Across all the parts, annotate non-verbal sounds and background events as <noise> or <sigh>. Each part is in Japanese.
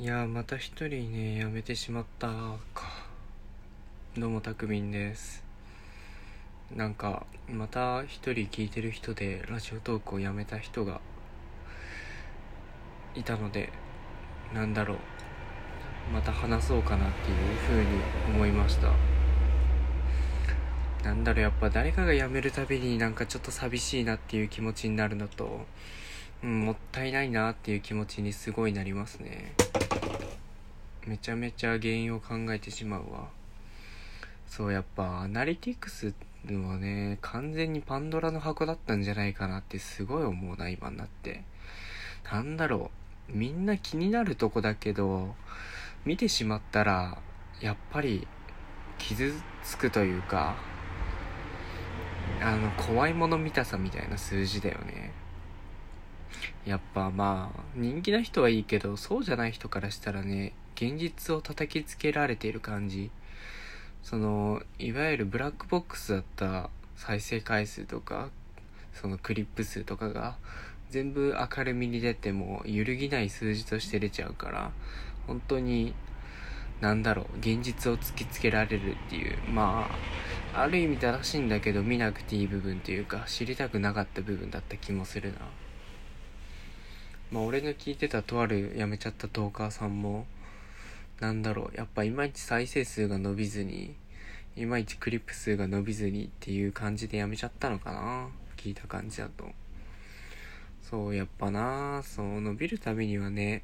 いやまた一人ねやめてしまったか。どうもたくみんです。なんかまた一人聞いてる人でラジオトークをやめた人がいたのでなんだろう。また話そうかなっていう風に思いました。なんだろうやっぱ誰かが辞めるたびになんかちょっと寂しいなっていう気持ちになるのとうん、もったいないなっていう気持ちにすごいなりますね。めちゃめちゃ原因を考えてしまうわ。そうやっぱアナリティクスはね完全にパンドラの箱だったんじゃないかなってすごい思うな今になって。なんだろうみんな気になるとこだけど見てしまったらやっぱり傷つくというかあの怖いもの見たさみたいな数字だよね。やっぱまあ人気な人はいいけどそうじゃない人からしたらね現実を叩きつけられている感じそのいわゆるブラックボックスだった再生回数とかそのクリップ数とかが全部明るみに出ても揺るぎない数字として出ちゃうから本当になんだろう現実を突きつけられるっていうまあある意味正しいんだけど見なくていい部分というか知りたくなかった部分だった気もするな。まあ俺の聞いてたとある辞めちゃったトーカーさんも、なんだろう、やっぱいまいち再生数が伸びずに、いまいちクリップ数が伸びずにっていう感じで辞めちゃったのかな。聞いた感じだと。そう、やっぱなそう、伸びるためにはね、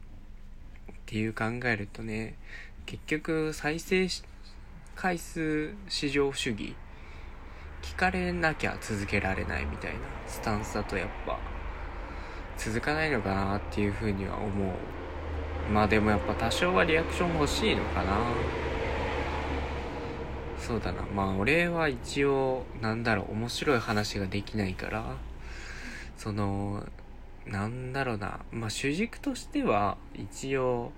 っていう考えるとね、結局再生回数市場主義。聞かれなきゃ続けられないみたいなスタンスだとやっぱ続かないのかなっていうふうには思う。まあでもやっぱ多少はリアクション欲しいのかな。そうだな。まあ俺は一応なんだろう面白い話ができないから。そのなんだろうな。まあ主軸としては一応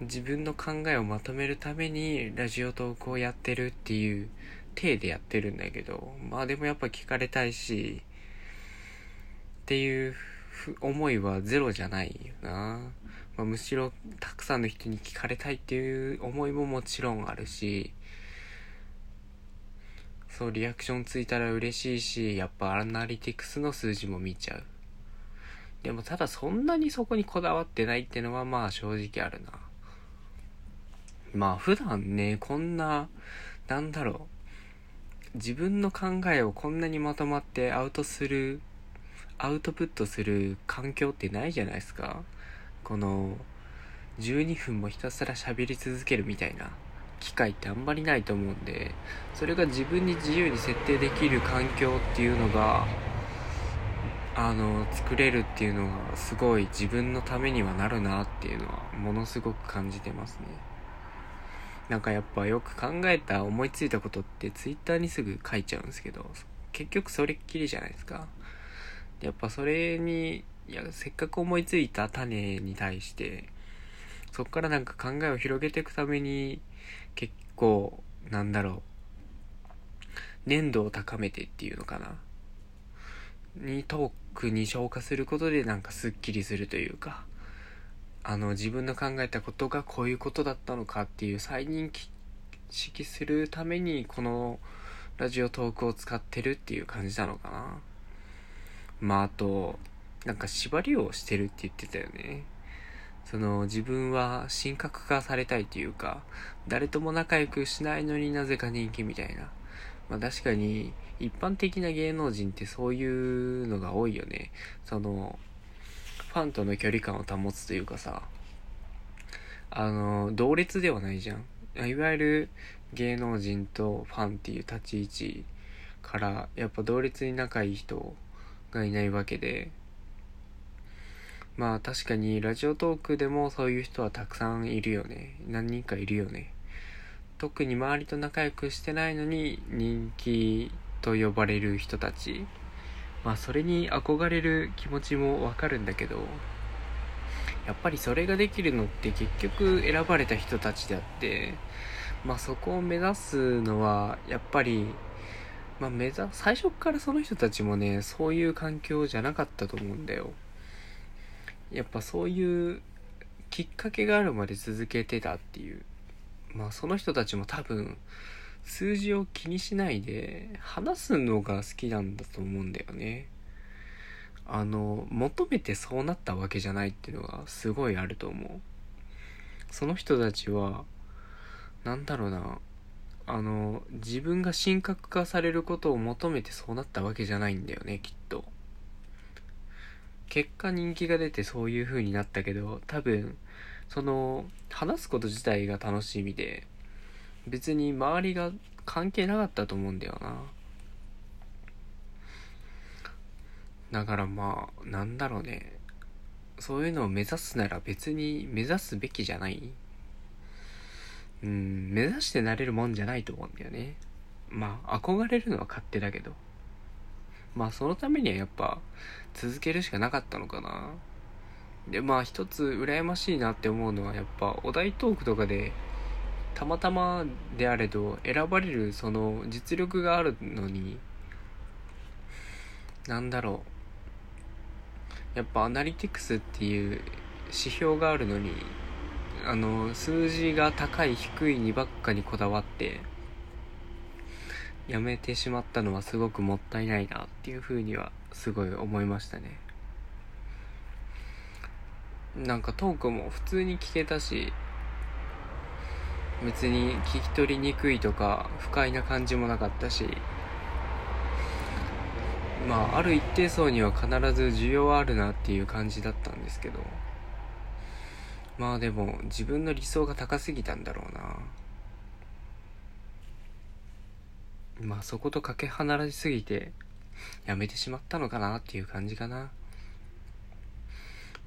自分の考えをまとめるためにラジオトークをやってるっていう体でやってるんだけど。まあでもやっぱ聞かれたいしっていう思いはゼロじゃないよな。まあ、むしろたくさんの人に聞かれたいっていう思いももちろんあるし、そう、リアクションついたら嬉しいし、やっぱアナリティクスの数字も見ちゃう。でもただそんなにそこにこだわってないってのはまあ正直あるな。まあ普段ね、こんな、なんだろう。自分の考えをこんなにまとまってアウトするアウトプットする環境ってないじゃないですかこの12分もひたすら喋り続けるみたいな機会ってあんまりないと思うんでそれが自分に自由に設定できる環境っていうのがあの作れるっていうのがすごい自分のためにはなるなっていうのはものすごく感じてますね。なんかやっぱよく考えた思いついたことって twitter にすぐ書いちゃうんですけど結局それっきりじゃないですか。やっぱそれに、いや、せっかく思いついた種に対して、そっからなんか考えを広げていくために、結構、なんだろう、粘度を高めてっていうのかな。にトークに消化することでなんかスッキリするというか、あの自分の考えたことがこういうことだったのかっていう再認識するためにこのラジオトークを使ってるっていう感じなのかな。まああと、なんか縛りをしてるって言ってたよね。その自分は神格化されたいというか、誰とも仲良くしないのになぜか人気みたいな。まあ確かに一般的な芸能人ってそういうのが多いよね。その、ファンとの距離感を保つというかさ、あの、同列ではないじゃん。いわゆる芸能人とファンっていう立ち位置から、やっぱ同列に仲いい人がいないわけで、まあ確かにラジオトークでもそういう人はたくさんいるよね。何人かいるよね。特に周りと仲良くしてないのに人気と呼ばれる人たち。まあそれに憧れる気持ちもわかるんだけど、やっぱりそれができるのって結局選ばれた人たちであって、まあそこを目指すのはやっぱりまあ、目指、最初からその人たちもね、そういう環境じゃなかったと思うんだよ。やっぱそういうきっかけがあるまで続けてたっていう。まあその人たちも多分数字を気にしないで話すのが好きなんだと思うんだよね。あの求めてそうなったわけじゃないっていうのがすごいあると思う。その人たちはなんだろうな。あの自分が神格化されることを求めてそうなったわけじゃないんだよねきっと。結果人気が出てそういう風になったけど多分その話すこと自体が楽しみで別に周りが関係なかったと思うんだよな。だからまあなんだろうね。そういうのを目指すなら別に目指すべきじゃない。うん目指してなれるもんじゃないと思うんだよね。まあ憧れるのは勝手だけど。まあそのためにはやっぱ続けるしかなかったのかな。でまあ一つ羨ましいなって思うのはやっぱお題トークとかでたまたまであれど選ばれるその実力があるのになんだろう。やっぱアナリティクスっていう指標があるのにあの数字が高い低いにばっかにこだわってやめてしまったのはすごくもったいないなっていうふうにはすごい思いましたね。なんかトークも普通に聞けたし別に聞き取りにくいとか不快な感じもなかったしまあある一定層には必ず需要はあるなっていう感じだったんですけどまあでも自分の理想が高すぎたんだろうな。まあそことかけ離れすぎてやめてしまったのかなっていう感じかな。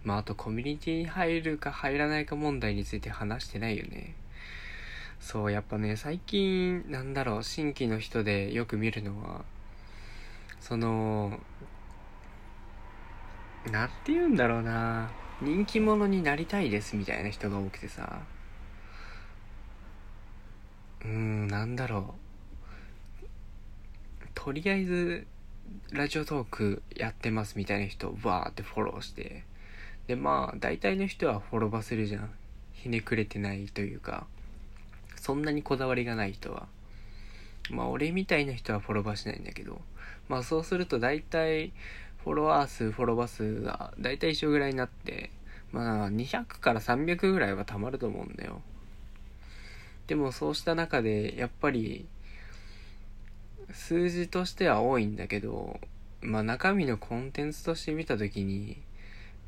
まああとコミュニティに入るか入らないか問題について話してないよね。そうやっぱね最近なんだろう新規の人でよく見るのはそのなんて言うんだろうな人気者になりたいですみたいな人が多くてさ。うーんなんだろう。とりあえずラジオトークやってますみたいな人をバーってフォローして。でまあ大体の人はフォロバするじゃん。ひねくれてないというか。そんなにこだわりがない人は。まあ俺みたいな人はフォロバしないんだけど。まあそうすると大体フォロワー数フォロワー数が大体一緒ぐらいになってまあ200から300ぐらいはたまると思うんだよ。でもそうした中でやっぱり数字としては多いんだけどまあ中身のコンテンツとして見た時に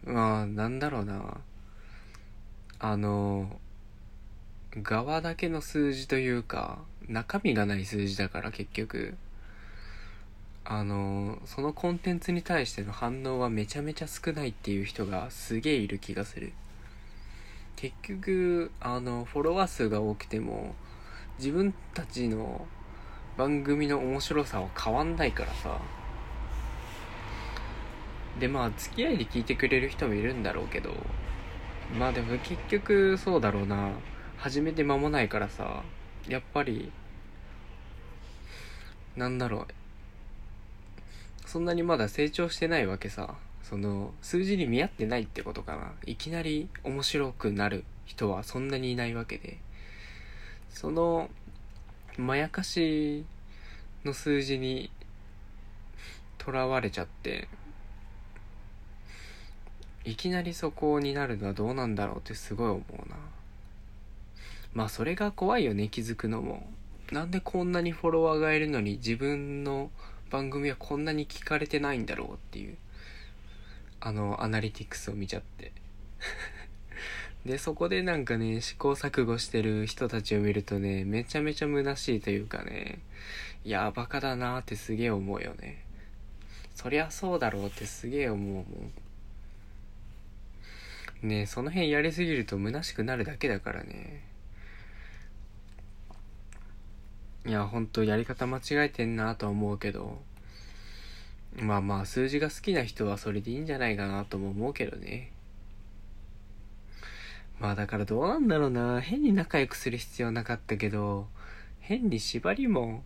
まあなんだろうな。あの側だけの数字というか中身がない数字だから結局。あのそのコンテンツに対しての反応はめちゃめちゃ少ないっていう人がすげえいる気がする。結局あのフォロワー数が多くても自分たちの番組の面白さは変わんないからさ。でまあ付き合いで聞いてくれる人もいるんだろうけどまあでも結局そうだろうな。始めて間もないからさやっぱりなんだろう。そんなにまだ成長してないわけさ。その数字に見合ってないってことかな。いきなり面白くなる人はそんなにいないわけで。そのまやかしの数字にとらわれちゃっていきなりそこになるのはどうなんだろうってすごい思うな。まあそれが怖いよね気づくのも。なんでこんなにフォロワーがいるのに自分の番組はこんなに聞かれてないんだろうっていうあのアナリティクスを見ちゃって。<laughs> でそこでなんかね試行錯誤してる人たちを見るとねめちゃめちゃ虚しいというかねいやバカだなってすげえ思うよね。そりゃそうだろうってすげえ思うもん。ねその辺やりすぎると虚しくなるだけだからね。いやほんとやり方間違えてんなとは思うけど。まあまあ数字が好きな人はそれでいいんじゃないかなとも思うけどね。まあだからどうなんだろうな。変に仲良くする必要なかったけど。変に縛りも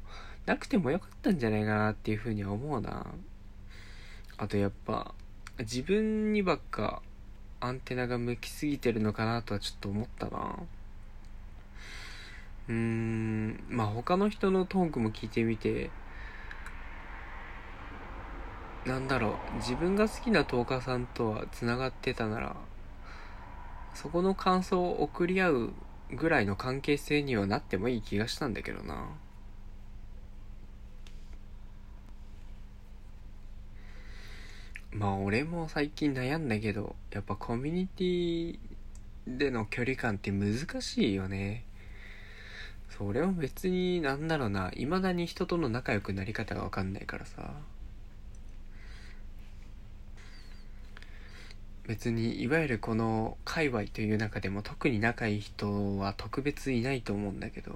なくてもよかったんじゃないかなっていうふうには思うな。あとやっぱ自分にばっかアンテナが向きすぎてるのかなとはちょっと思ったな。うーんまあ他の人のトークも聞いてみてなんだろう自分が好きなトーカーさんとはつながってたならそこの感想を送り合うぐらいの関係性にはなってもいい気がしたんだけどな。まあ俺も最近悩んだけどやっぱコミュニティでの距離感って難しいよね。それも別になんだろうな。未だに人との仲良くなり方が分かんないからさ。別にいわゆるこの界隈という中でも特に仲いい人は特別いないと思うんだけど。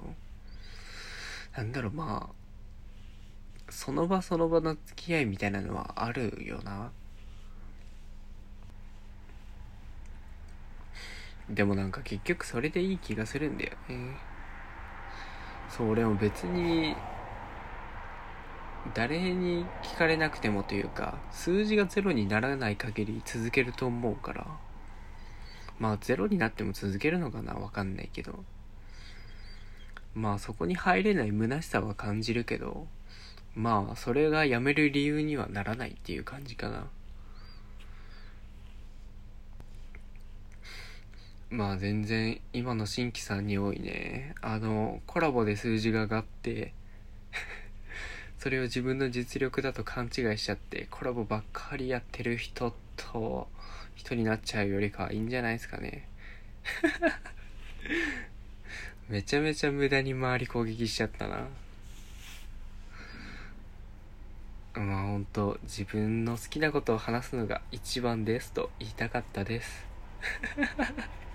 なんだろうまあその場その場の付き合いみたいなのはあるよな。でもなんか結局それでいい気がするんだよね。そう俺も別に誰に聞かれなくてもというか数字がゼロにならない限り続けると思うから。まあゼロになっても続けるのかな？わかんないけど。まあそこに入れない虚しさは感じるけど。まあそれがやめる理由にはならないっていう感じかな。まあ全然今の新規さんに多いね。あのコラボで数字が上がって <laughs> それを自分の実力だと勘違いしちゃってコラボばっかりやってる人と人になっちゃうよりかはいいんじゃないですかね。<laughs> めちゃめちゃ無駄に周り攻撃しちゃったな。まあ本当自分の好きなことを話すのが一番ですと言いたかったです。